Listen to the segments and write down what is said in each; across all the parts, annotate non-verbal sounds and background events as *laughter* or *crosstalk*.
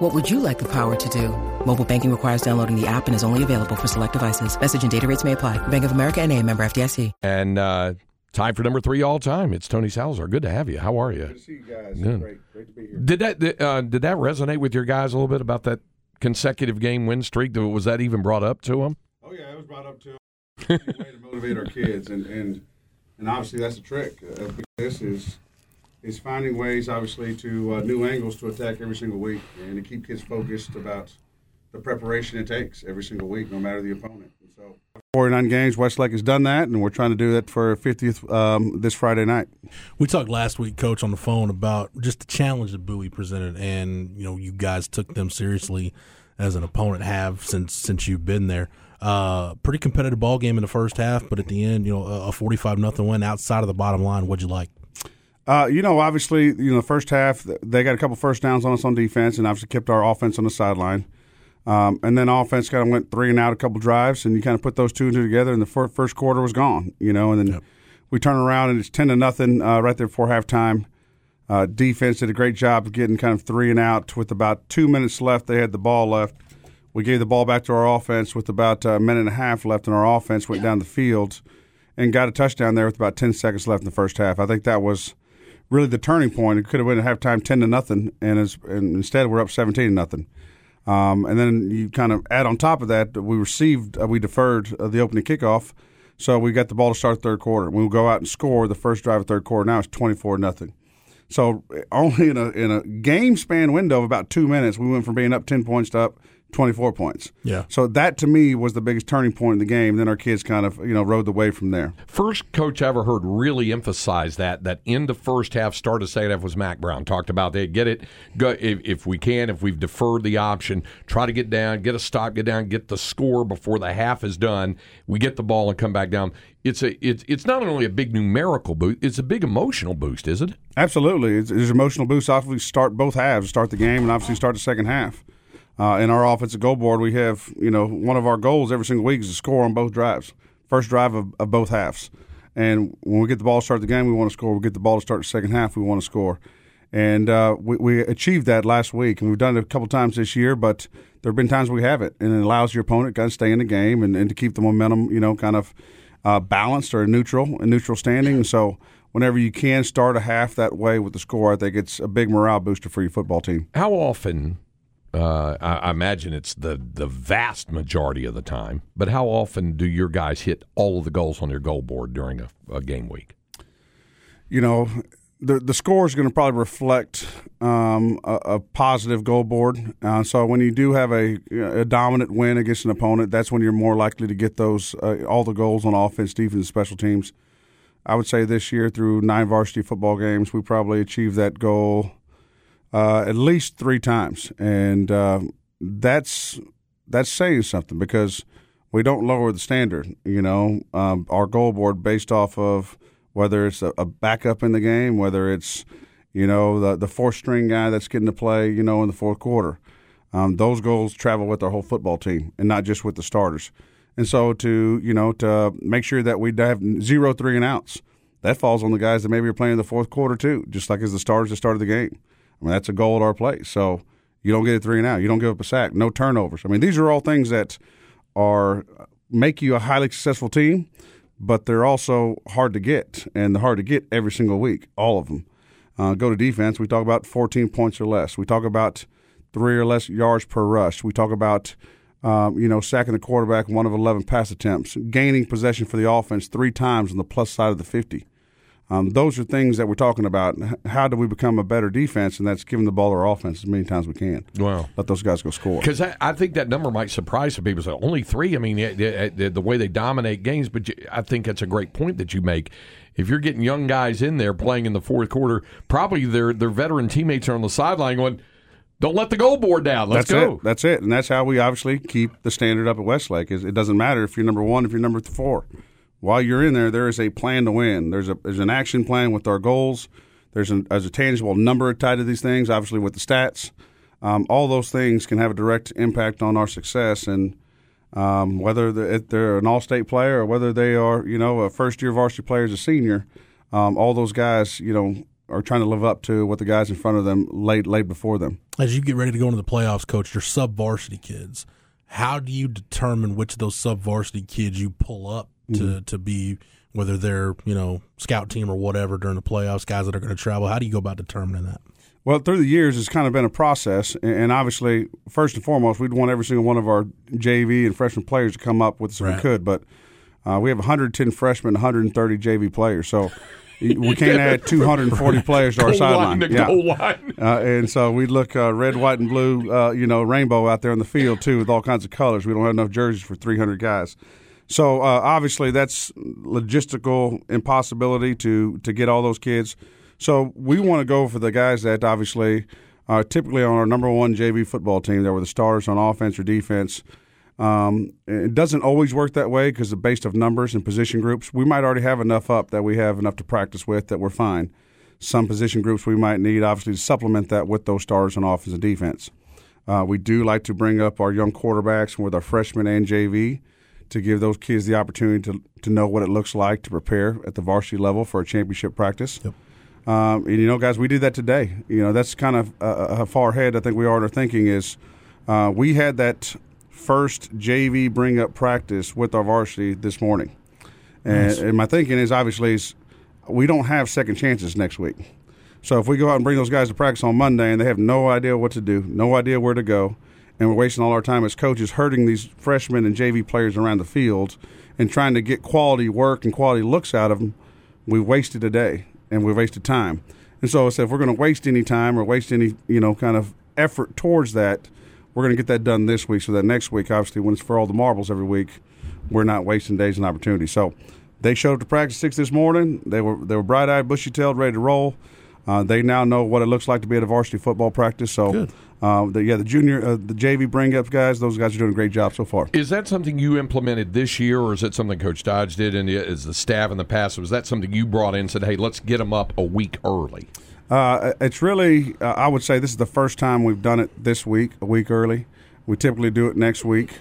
What would you like the power to do? Mobile banking requires downloading the app and is only available for select devices. Message and data rates may apply. Bank of America and a member FDIC. And uh, time for number three all time. It's Tony Salazar. Good to have you. How are you? Good to see you guys. Good. Great, great to be here. Did that uh, did that resonate with your guys a little bit about that consecutive game win streak? Was that even brought up to them? Oh yeah, it was brought up to a way to motivate our kids, and and and obviously that's the trick. Uh, this is is finding ways, obviously, to uh, new angles to attack every single week, and to keep kids focused about the preparation it takes every single week, no matter the opponent. And so, 49 games, Westlake has done that, and we're trying to do that for 50th um, this Friday night. We talked last week, Coach, on the phone about just the challenge that Bowie presented, and you know, you guys took them seriously as an opponent have since since you've been there. Uh, pretty competitive ball game in the first half, but at the end, you know, a 45 nothing win outside of the bottom line. What'd you like? Uh, you know, obviously, you know, the first half they got a couple first downs on us on defense, and obviously kept our offense on the sideline. Um, and then offense kind of went three and out a couple drives, and you kind of put those two and two together, and the fir- first quarter was gone. You know, and then Yep. we turn around and it's ten to nothing uh, right there before halftime. Uh, defense did a great job of getting kind of three and out with about two minutes left. They had the ball left. We gave the ball back to our offense with about a minute and a half left, and our offense went down the field and got a touchdown there with about ten seconds left in the first half. I think that was really the turning point. It could have been at halftime ten to nothing, and, and instead we're up seventeen to nothing. Um, and then you kind of add on top of that, we received, uh, we deferred uh, the opening kickoff, so we got the ball to start third quarter. We'll go out and score the first drive of third quarter. Now it's twenty four nothing. So uh, only in a in a game span window of about two minutes, we went from being up ten points to up twenty four points. Yeah. So that to me was the biggest turning point in the game. Then our kids kind of you know rode the wave from there. First coach I ever heard really emphasize that that in the first half, start of second half was Mack Brown. Talked about they get it go if, if we can, if we've deferred the option, try to get down, get a stop, get down, get the score before the half is done. We get the ball and come back down. It's a it's it's not only a big numerical boost, it's a big emotional boost, isn't it? Absolutely, it's, it's an emotional boost. Obviously, start both halves, start the game, and obviously start the second half. Uh, in our offensive goal board, we have you know one of our goals every single week is to score on both drives, first drive of, of both halves. And when we get the ball to start the game, we want to score. We get the ball to start the second half, we want to score. And uh, we, we achieved that last week, and we've done it a couple times this year. But there have been times we have it, and it allows your opponent to kind of stay in the game and, and to keep the momentum, you know, kind of uh, balanced or neutral, a neutral standing. And so, whenever you can start a half that way with the score, I think it's a big morale booster for your football team. How often? Uh, I, I imagine it's the the vast majority of the time, but how often do your guys hit all of the goals on their goal board during a, a game week? You know, the the score is going to probably reflect um, a, a positive goal board. Uh, so when you do have a, a dominant win against an opponent, that's when you're more likely to get those uh, all the goals on offense, defense, and special teams. I would say this year through nine varsity football games, we probably achieved that goal uh, at least three times, and uh, that's that's saying something because we don't lower the standard. You know, um, our goal board based off of whether it's a, a backup in the game, whether it's you know the the fourth string guy that's getting to play, you know, in the fourth quarter. Um, those goals travel with our whole football team and not just with the starters. And so to you know to make sure that we have zero three and outs, that falls on the guys that maybe are playing in the fourth quarter too, just like as the starters that started the game. I mean that's a goal at our place. So you don't get a three and out, you don't give up a sack, no turnovers. I mean these are all things that are make you a highly successful team, but they're also hard to get, and they're hard to get every single week, all of them. Uh, go to defense. We talk about 14 points or less. We talk about three or less yards per rush. We talk about um, you know sacking the quarterback one of 11 pass attempts, gaining possession for the offense three times on the plus side of the 50. Um, those are things that we're talking about. How do we become a better defense? And that's giving the ball our offense as many times as we can. Wow. Let those guys go score. Because I, I think that number might surprise some people. Say only three. I mean, the, the, the way they dominate games, but you, I think that's a great point that you make. If you're getting young guys in there playing in the fourth quarter, probably their their veteran teammates are on the sideline going, "Don't let the goal board down. Let's that's go." It. That's it, and that's how we obviously keep the standard up at Westlake. Is it doesn't matter if you're number one, if you're number four, while you're in there, there is a plan to win. There's a there's an action plan with our goals. There's, an, there's a tangible number tied to these things, obviously with the stats. Um, all those things can have a direct impact on our success. And um, whether they're an all-state player or whether they are, you know, a first-year varsity player as a senior, um, all those guys, you know, are trying to live up to what the guys in front of them laid laid before them. As you get ready to go into the playoffs, coach, your sub-varsity kids. How do you determine which of those sub-varsity kids you pull up mm-hmm. to be whether they're you know scout team or whatever during the playoffs, guys that are going to travel. How do you go about determining that? Well, through the years, it's kind of been a process, and obviously, first and foremost, we'd want every single one of our JV and freshman players to come up with as right. we could, but uh, we have 110 freshmen, 130 JV players, so we can't *laughs* add 240 players to our sideline. Yeah. Uh, and so we look uh, red, white, and blue, uh, you know, rainbow out there in the field too, with all kinds of colors. We don't have enough jerseys for 300 guys. So uh, obviously, that's logistical impossibility to to get all those kids. So we want to go for the guys that obviously are typically on our number one JV football team. That were the stars on offense or defense. Um, it doesn't always work that way because of based of numbers and position groups. We might already have enough up that we have enough to practice with that we're fine. Some position groups we might need obviously to supplement that with those stars on offense and defense. Uh, we do like to bring up our young quarterbacks with our freshmen and JV to give those kids the opportunity to, to know what it looks like to prepare at the varsity level for a championship practice. Yep. Um, and you know, guys, we do that today. You know, that's kind of uh, how far ahead I think we are in our thinking is uh, we had that first JV bring up practice with our varsity this morning, and, nice. and my thinking is obviously is we don't have second chances next week. So if we go out and bring those guys to practice on Monday and they have no idea what to do, no idea where to go, and we're wasting all our time as coaches hurting these freshmen and JV players around the field and trying to get quality work and quality looks out of them, we've wasted a day and we've wasted time. And so I said, if we're going to waste any time or waste any, you know, kind of effort towards that, we're going to get that done this week so that next week, obviously, when it's for all the marbles every week, we're not wasting days and opportunities. So they showed up to practice six this morning. They were they were bright eyed, bushy tailed, ready to roll. Uh, they now know what it looks like to be at a varsity football practice. So, uh, the, yeah, the junior, uh, the JV bring up guys, those guys are doing a great job so far. Is that something you implemented this year, or is it something Coach Dodge did? And is the staff in the past was that something you brought in and said, "Hey, let's get them up a week early"? Uh, it's really, uh, I would say, this is the first time we've done it this week, a week early. We typically do it next week.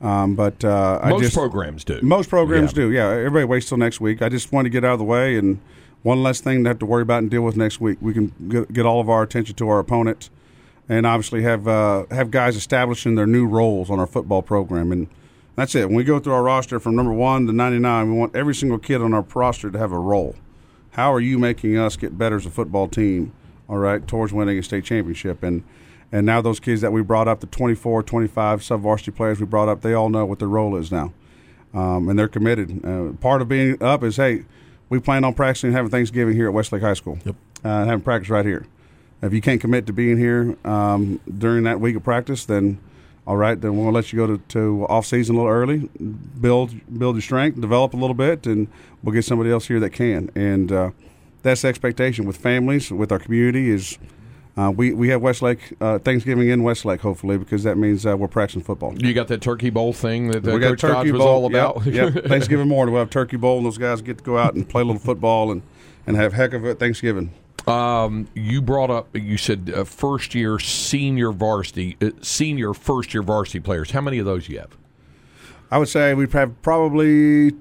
Um, but uh, most just, programs do. Most programs yeah. do. Yeah, everybody waits till next week. I just want to get out of the way and one less thing to have to worry about and deal with next week. We can get, get all of our attention to our opponent, and obviously have uh, have guys establishing their new roles on our football program. And that's it. When we go through our roster from number one to ninety nine, we want every single kid on our roster to have a role. How are you making us get better as a football team? All right, towards winning a state championship and. And now those kids that we brought up, the 24, 25 sub-varsity players we brought up, they all know what their role is now, um, and they're committed. Uh, part of being up is, hey, we plan on practicing and having Thanksgiving here at Westlake High School. Yep. Uh, having practice right here. If you can't commit to being here um, during that week of practice, then all right, then we'll let you go to, to off season a little early, build build your strength, develop a little bit, and we'll get somebody else here that can. And uh, that's the expectation with families, with our community is uh, we we have Westlake uh, Thanksgiving in Westlake, hopefully, because that means uh, we're practicing football. You got that Turkey Bowl thing that we Coach Turkey Dodge Bowl, all about. Yep, yep. *laughs* Thanksgiving morning we'll have Turkey Bowl, and those guys get to go out and play a little football and, and have heck of a Thanksgiving. Um, you brought up, you said uh, first year senior varsity, uh, senior first year varsity players. How many of those you have? I would say we have probably.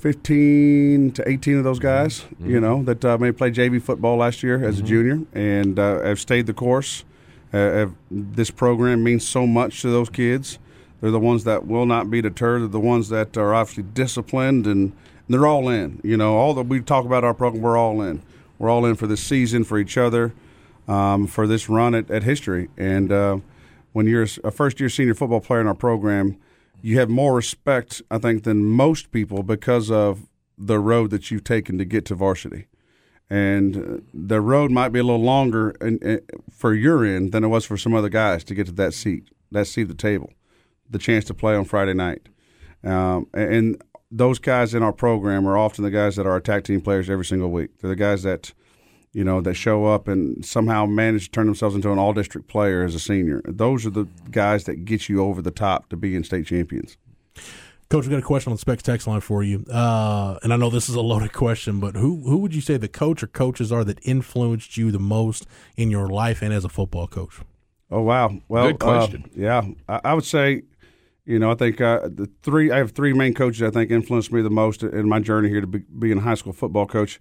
15 to 18 of those guys, mm-hmm. you know, that uh, maybe played JV football last year as mm-hmm. a junior and uh, have stayed the course. Uh, have, this program means so much to those kids. They're the ones that will not be deterred. They're the ones that are obviously disciplined and they're all in. You know, all that we talk about our program, we're all in. We're all in for this season, for each other, um, for this run at, at history. And uh, when you're a first year senior football player in our program, you have more respect, I think, than most people because of the road that you've taken to get to varsity. And uh, the road might be a little longer in, in, for your end than it was for some other guys to get to that seat, that seat at the table, the chance to play on Friday night. Um, and those guys in our program are often the guys that are attack team players every single week. They're the guys that you know, that show up and somehow manage to turn themselves into an all district player as a senior. Those are the guys that get you over the top to being state champions. Coach, we got a question on the Specs text line for you, uh, and I know this is a loaded question, but who who would you say the coach or coaches are that influenced you the most in your life and as a football coach? Oh wow, well, Good question. Uh, yeah, I, I would say, you know, I think uh, the three I have three main coaches I think influenced me the most in my journey here to be, being a high school football coach.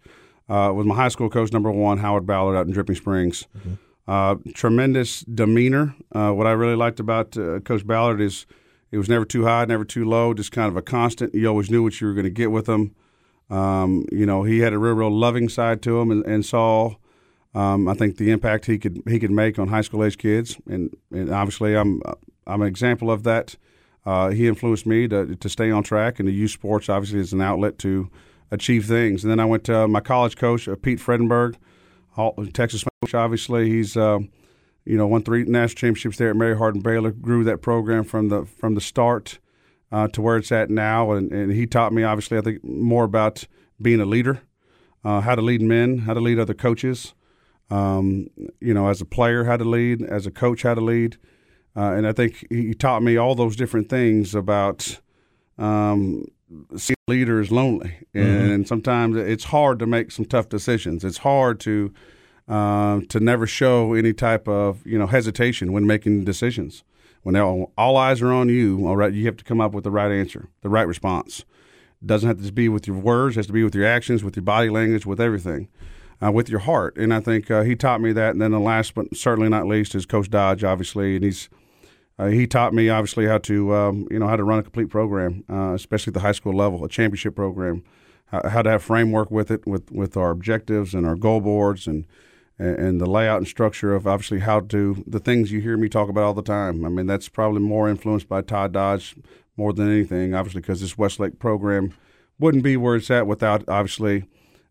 Uh, was my high school coach number one, Howard Ballard, out in Dripping Springs. Mm-hmm. Uh, tremendous demeanor. Uh, what I really liked about uh, Coach Ballard is it was never too high, never too low, just kind of a constant. You always knew what you were going to get with him. Um, you know, he had a real, real loving side to him, and, and saw. Um, I think the impact he could he could make on high school age kids, and, and obviously I'm I'm an example of that. Uh, he influenced me to to stay on track and to use sports obviously as an outlet to achieve things. And then I went to my college coach, uh, Pete Fredenburg, Texas coach. Obviously, he's uh, you know won three national championships there at Mary Hardin Baylor. Grew that program from the from the start uh, to where it's at now, and, and he taught me obviously I think more about being a leader, uh, how to lead men, how to lead other coaches. Um, you know, as a player, how to lead, as a coach, how to lead. Uh, and I think he taught me all those different things about um, seeing a leader is lonely, and, Mm-hmm. and sometimes it's hard to make some tough decisions. It's hard to uh, to never show any type of you know hesitation when making decisions. When all, all eyes are on you, all right, you have to come up with the right answer, the right response. It doesn't have to be with your words; it has to be with your actions, with your body language, with everything, uh, with your heart. And I think uh, he taught me that. And then the last, but certainly not least, is Coach Dodge, obviously, and he's uh, he taught me obviously how to um, you know how to run a complete program, uh, especially the high school level, a championship program, how, how to have framework with it, with with our objectives and our goal boards and and the layout and structure of obviously how to the things you hear me talk about all the time. I mean that's probably more influenced by Todd Dodge more than anything, obviously because this Westlake program wouldn't be where it's at without obviously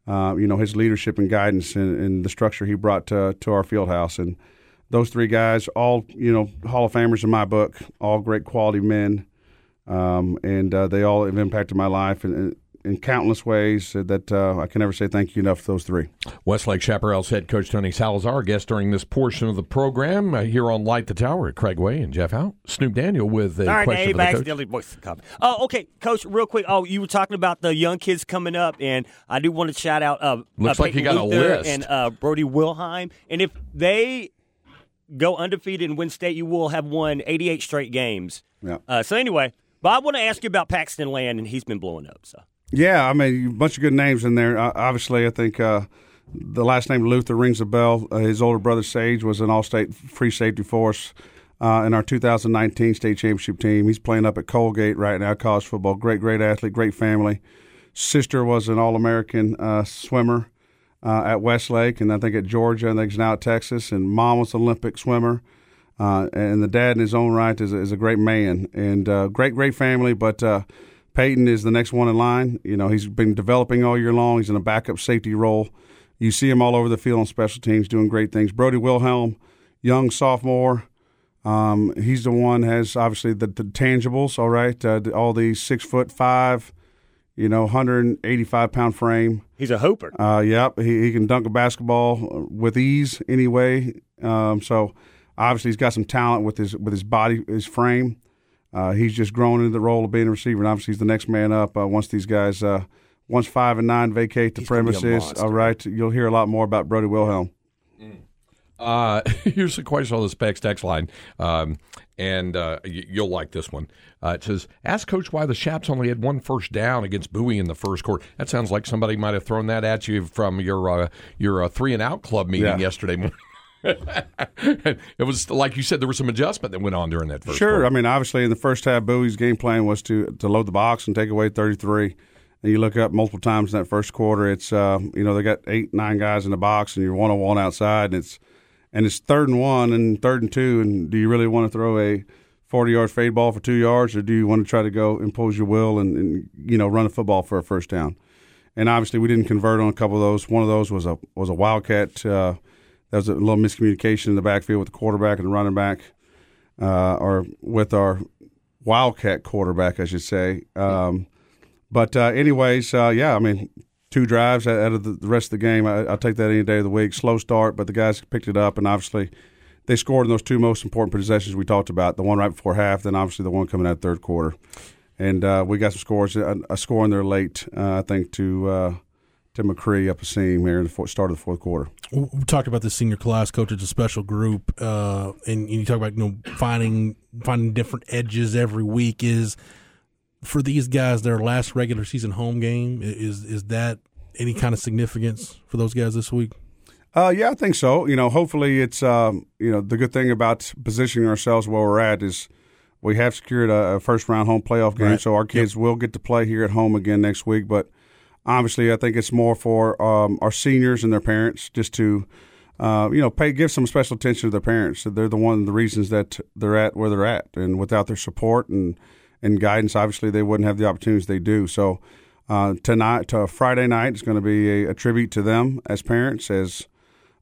uh, you know his leadership and guidance and, and the structure he brought to, to our field house and those three guys, all you know, Hall of Famers in my book, all great quality men, um, and uh, they all have impacted my life in, in, in countless ways that uh, I can never say thank you enough for those three. Westlake Chaparral's head coach Tony Salazar, our guest during this portion of the program uh, here on Light the Tower Craig Way and Jeff Howe. Snoop Daniel with a All right, question Dave, for the I coach. accidentally voiced the. Oh, okay, Coach, real quick. Oh, you were talking about the young kids coming up, and I do want to shout out. Uh, Looks uh, like you Peyton got a list. And uh, Brody Wilhelm, and if they go undefeated and win state, you will have won 88 straight games. Yeah. Uh, so anyway, but I want to ask you about Paxton Land, and he's been blowing up. So Yeah, I mean, a bunch of good names in there. Uh, obviously, I think uh, the last name Luther rings a bell. Uh, his older brother Sage was an All-State free safety for us uh, in our 2019 state championship team. He's playing up at Colgate right now, college football. Great, great athlete, great family. Sister was an All-American uh, swimmer uh, at Westlake, and I think at Georgia, and I think he's now at Texas. And mom was an Olympic swimmer. Uh, and the dad, in his own right, is a, is a great man and uh, great, great family. But uh, Peyton is the next one in line. You know, he's been developing all year long. He's in a backup safety role. You see him all over the field on special teams doing great things. Brody Wilhelm, young sophomore. Um, he's the one has obviously the, the tangibles. All right, uh, all these six foot five, you know, 185 pound frame. he's a hooper. Uh, yep, he, he can dunk a basketball with ease anyway. Um, so obviously he's got some talent with his with his body, his frame. Uh, he's just grown into the role of being a receiver, and obviously he's the next man up. Uh, once these guys, uh, once five and nine vacate the He's gonna be a premises, all right, you'll hear a lot more about Brody Wilhelm. Uh, *laughs* here's a question on the specs text line, um, and uh, y- you'll like this one. Uh, it says, "Ask Coach why the Chaps only had one first down against Bowie in the first quarter." That sounds like somebody might have thrown that at you from your uh, your uh, three and out club meeting Yeah. yesterday morning. *laughs* it was like you said, there was some adjustment that went on during that first. Sure. quarter. I mean, obviously, in the first half, Bowie's game plan was to to load the box and take away 33. And you look up multiple times in that first quarter, it's uh, you know they got eight, nine guys in the box, and you're one on one outside, and it's and it's third and one and third and two, and do you really want to throw a 40 yard fade ball for two yards, or do you want to try to go impose your will and, and you know run a football for a first down? And obviously, we didn't convert on a couple of those. One of those was a was a wildcat. Uh, there was a little miscommunication in the backfield with the quarterback and the running back, uh, or with our wildcat quarterback, I should say. Um, but uh, anyways, uh, yeah, I mean, two drives out of the, rest of the game. I, I'll take that any day of the week. Slow start, but the guys picked it up, and obviously they scored in those two most important possessions we talked about. The one right before half, then obviously the one coming out third quarter. and uh, we got some scores. A, a score in there late, uh, I think, to uh, to McCree up a seam here in the start of the fourth quarter. We talked about the senior class, coach. It's a special group, uh, and, and you talk about you know finding finding different edges every week. Is for these guys their last regular season home game? Is is that any kind of significance for those guys this week? Uh, yeah, I think so. You know, hopefully it's um, you know the good thing about positioning ourselves where we're at is we have secured a, a first round home playoff game, Right. so our kids will get to play here at home again next week. But obviously, I think it's more for um, our seniors and their parents just to. Uh, you know, pay give some special attention to their parents. They're the one the reasons that they're at where they're at, and without their support and and guidance, obviously they wouldn't have the opportunities they do. So uh, tonight, to Friday night, is going to be a, a tribute to them as parents, as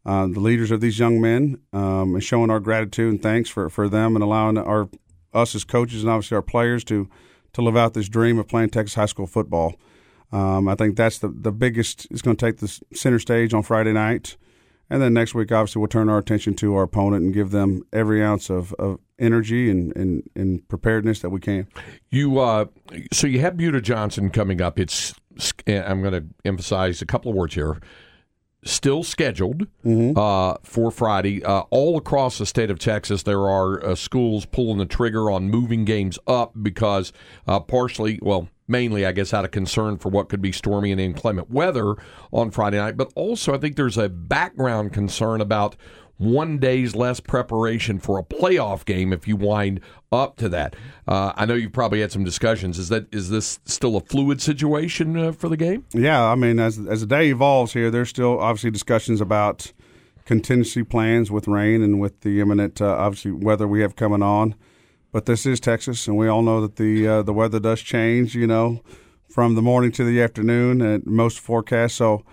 uh, the leaders of these young men, um, and showing our gratitude and thanks for, for them and allowing our us as coaches and obviously our players to to live out this dream of playing Texas high school football. Um, I think that's the the biggest. It's going to take the center stage on Friday night, and then next week, obviously, we'll turn our attention to our opponent and give them every ounce of, of energy and, and, and preparedness that we can. You uh, so you have Buda Johnson coming up. It's I'm going to emphasize a couple of words here. Still scheduled uh, for Friday. Uh, all across the state of Texas, there are uh, schools pulling the trigger on moving games up because uh, partially, well, mainly, I guess, out of concern for what could be stormy and inclement weather on Friday night. But also, I think there's a background concern about one day's less preparation for a playoff game if you wind up to that. Uh, I know you've probably had some discussions. Is that is this still a fluid situation uh, for the game? Yeah, I mean, as as the day evolves here, there's still obviously discussions about contingency plans with rain and with the imminent, uh, obviously, weather we have coming on. But this is Texas, and we all know that the uh, the weather does change. You know, from the morning to the afternoon at most forecasts. So.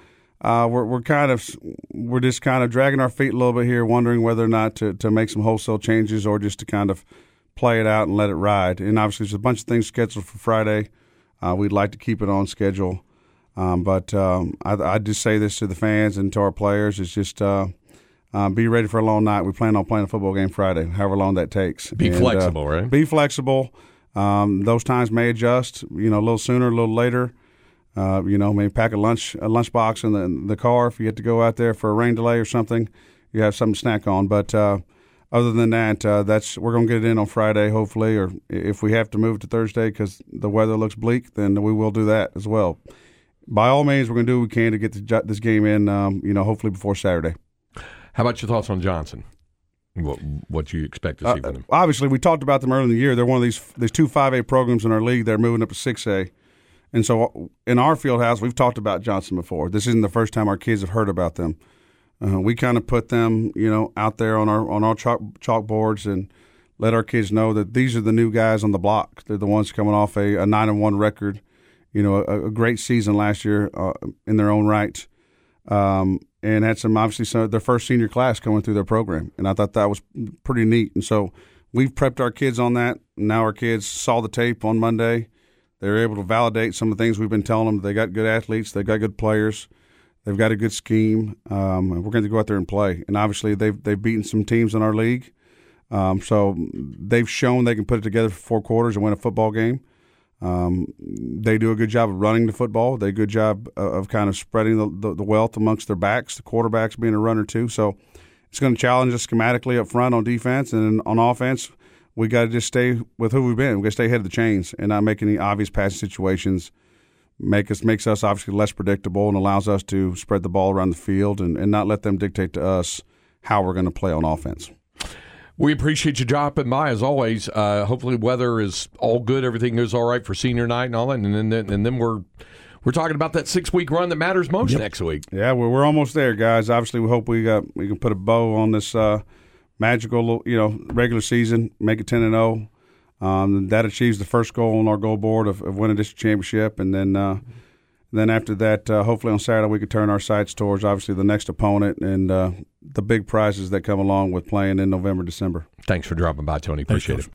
Uh, we're we're kind of we're just kind of dragging our feet a little bit here, wondering whether or not to, to make some wholesale changes or just to kind of play it out and let it ride. And obviously, there's a bunch of things scheduled for Friday. Uh, we'd like to keep it on schedule, um, but um, I, I just say this to the fans and to our players: is just uh, uh, be ready for a long night. We plan on playing a football game Friday, however long that takes. Be And, uh, flexible, right? Be flexible. Um, those times may adjust. You know, a little sooner, a little later. Uh, you know, maybe pack a lunch a lunchbox in the, in the car if you have to go out there for a rain delay or something. You have something to snack on. But uh, other than that, uh, that's we're gonna get it in on Friday, hopefully, or if we have to move to Thursday because the weather looks bleak, then we will do that as well. By all means, we're gonna do what we can to get this, this game in. Um, you know, hopefully before Saturday. How about your thoughts on Johnson? What what you expect to see from him? obviously we talked about them early in the year. They're one of these these two five A programs in our league. They're moving up to six A, and so in our field house, we've talked about Johnson before. This isn't the first time our kids have heard about them. Uh, we kind of put them, you know, out there on our on our chalk chalkboards and let our kids know that these are the new guys on the block. They're the ones coming off a, a nine and one record. You know, a, a great season last year uh, in their own right um, and had some obviously some their first senior class coming through their program, and I thought that was pretty neat. And so we've prepped our kids on that. Now our kids saw the tape on Monday. They were able to validate some of the things we've been telling them. They got good athletes. They got good players. They've got a good scheme. Um, and we're going to go out there and play. And obviously they've they've beaten some teams in our league. Um, so they've shown they can put it together for four quarters and win a football game. Um, they do a good job of running the football. They do a good job of, of kind of spreading the, the, the wealth amongst their backs. The quarterbacks being a runner too, so it's going to challenge us schematically up front on defense and on offense. We got to just stay with who we've been. We got to stay ahead of the chains and not make any obvious passing situations. Make us makes us obviously less predictable and allows us to spread the ball around the field and, and not let them dictate to us how we're going to play on offense. We appreciate you dropping by as always. Uh, hopefully, weather is all good. Everything goes all right for senior night and all that, and then and then we're we're talking about that six week run that matters most next week. Yeah, we're, we're almost there, guys. Obviously, we hope we got we can put a bow on this uh, magical, you know, regular season, make it ten and zero. Um, that achieves the first goal on our goal board of, of winning this championship, and then uh, then after that, uh, hopefully on Saturday we can turn our sights towards obviously the next opponent and uh, the big prizes that come along with playing in November, December. Thanks for dropping by, Tony. Appreciate Coach. it.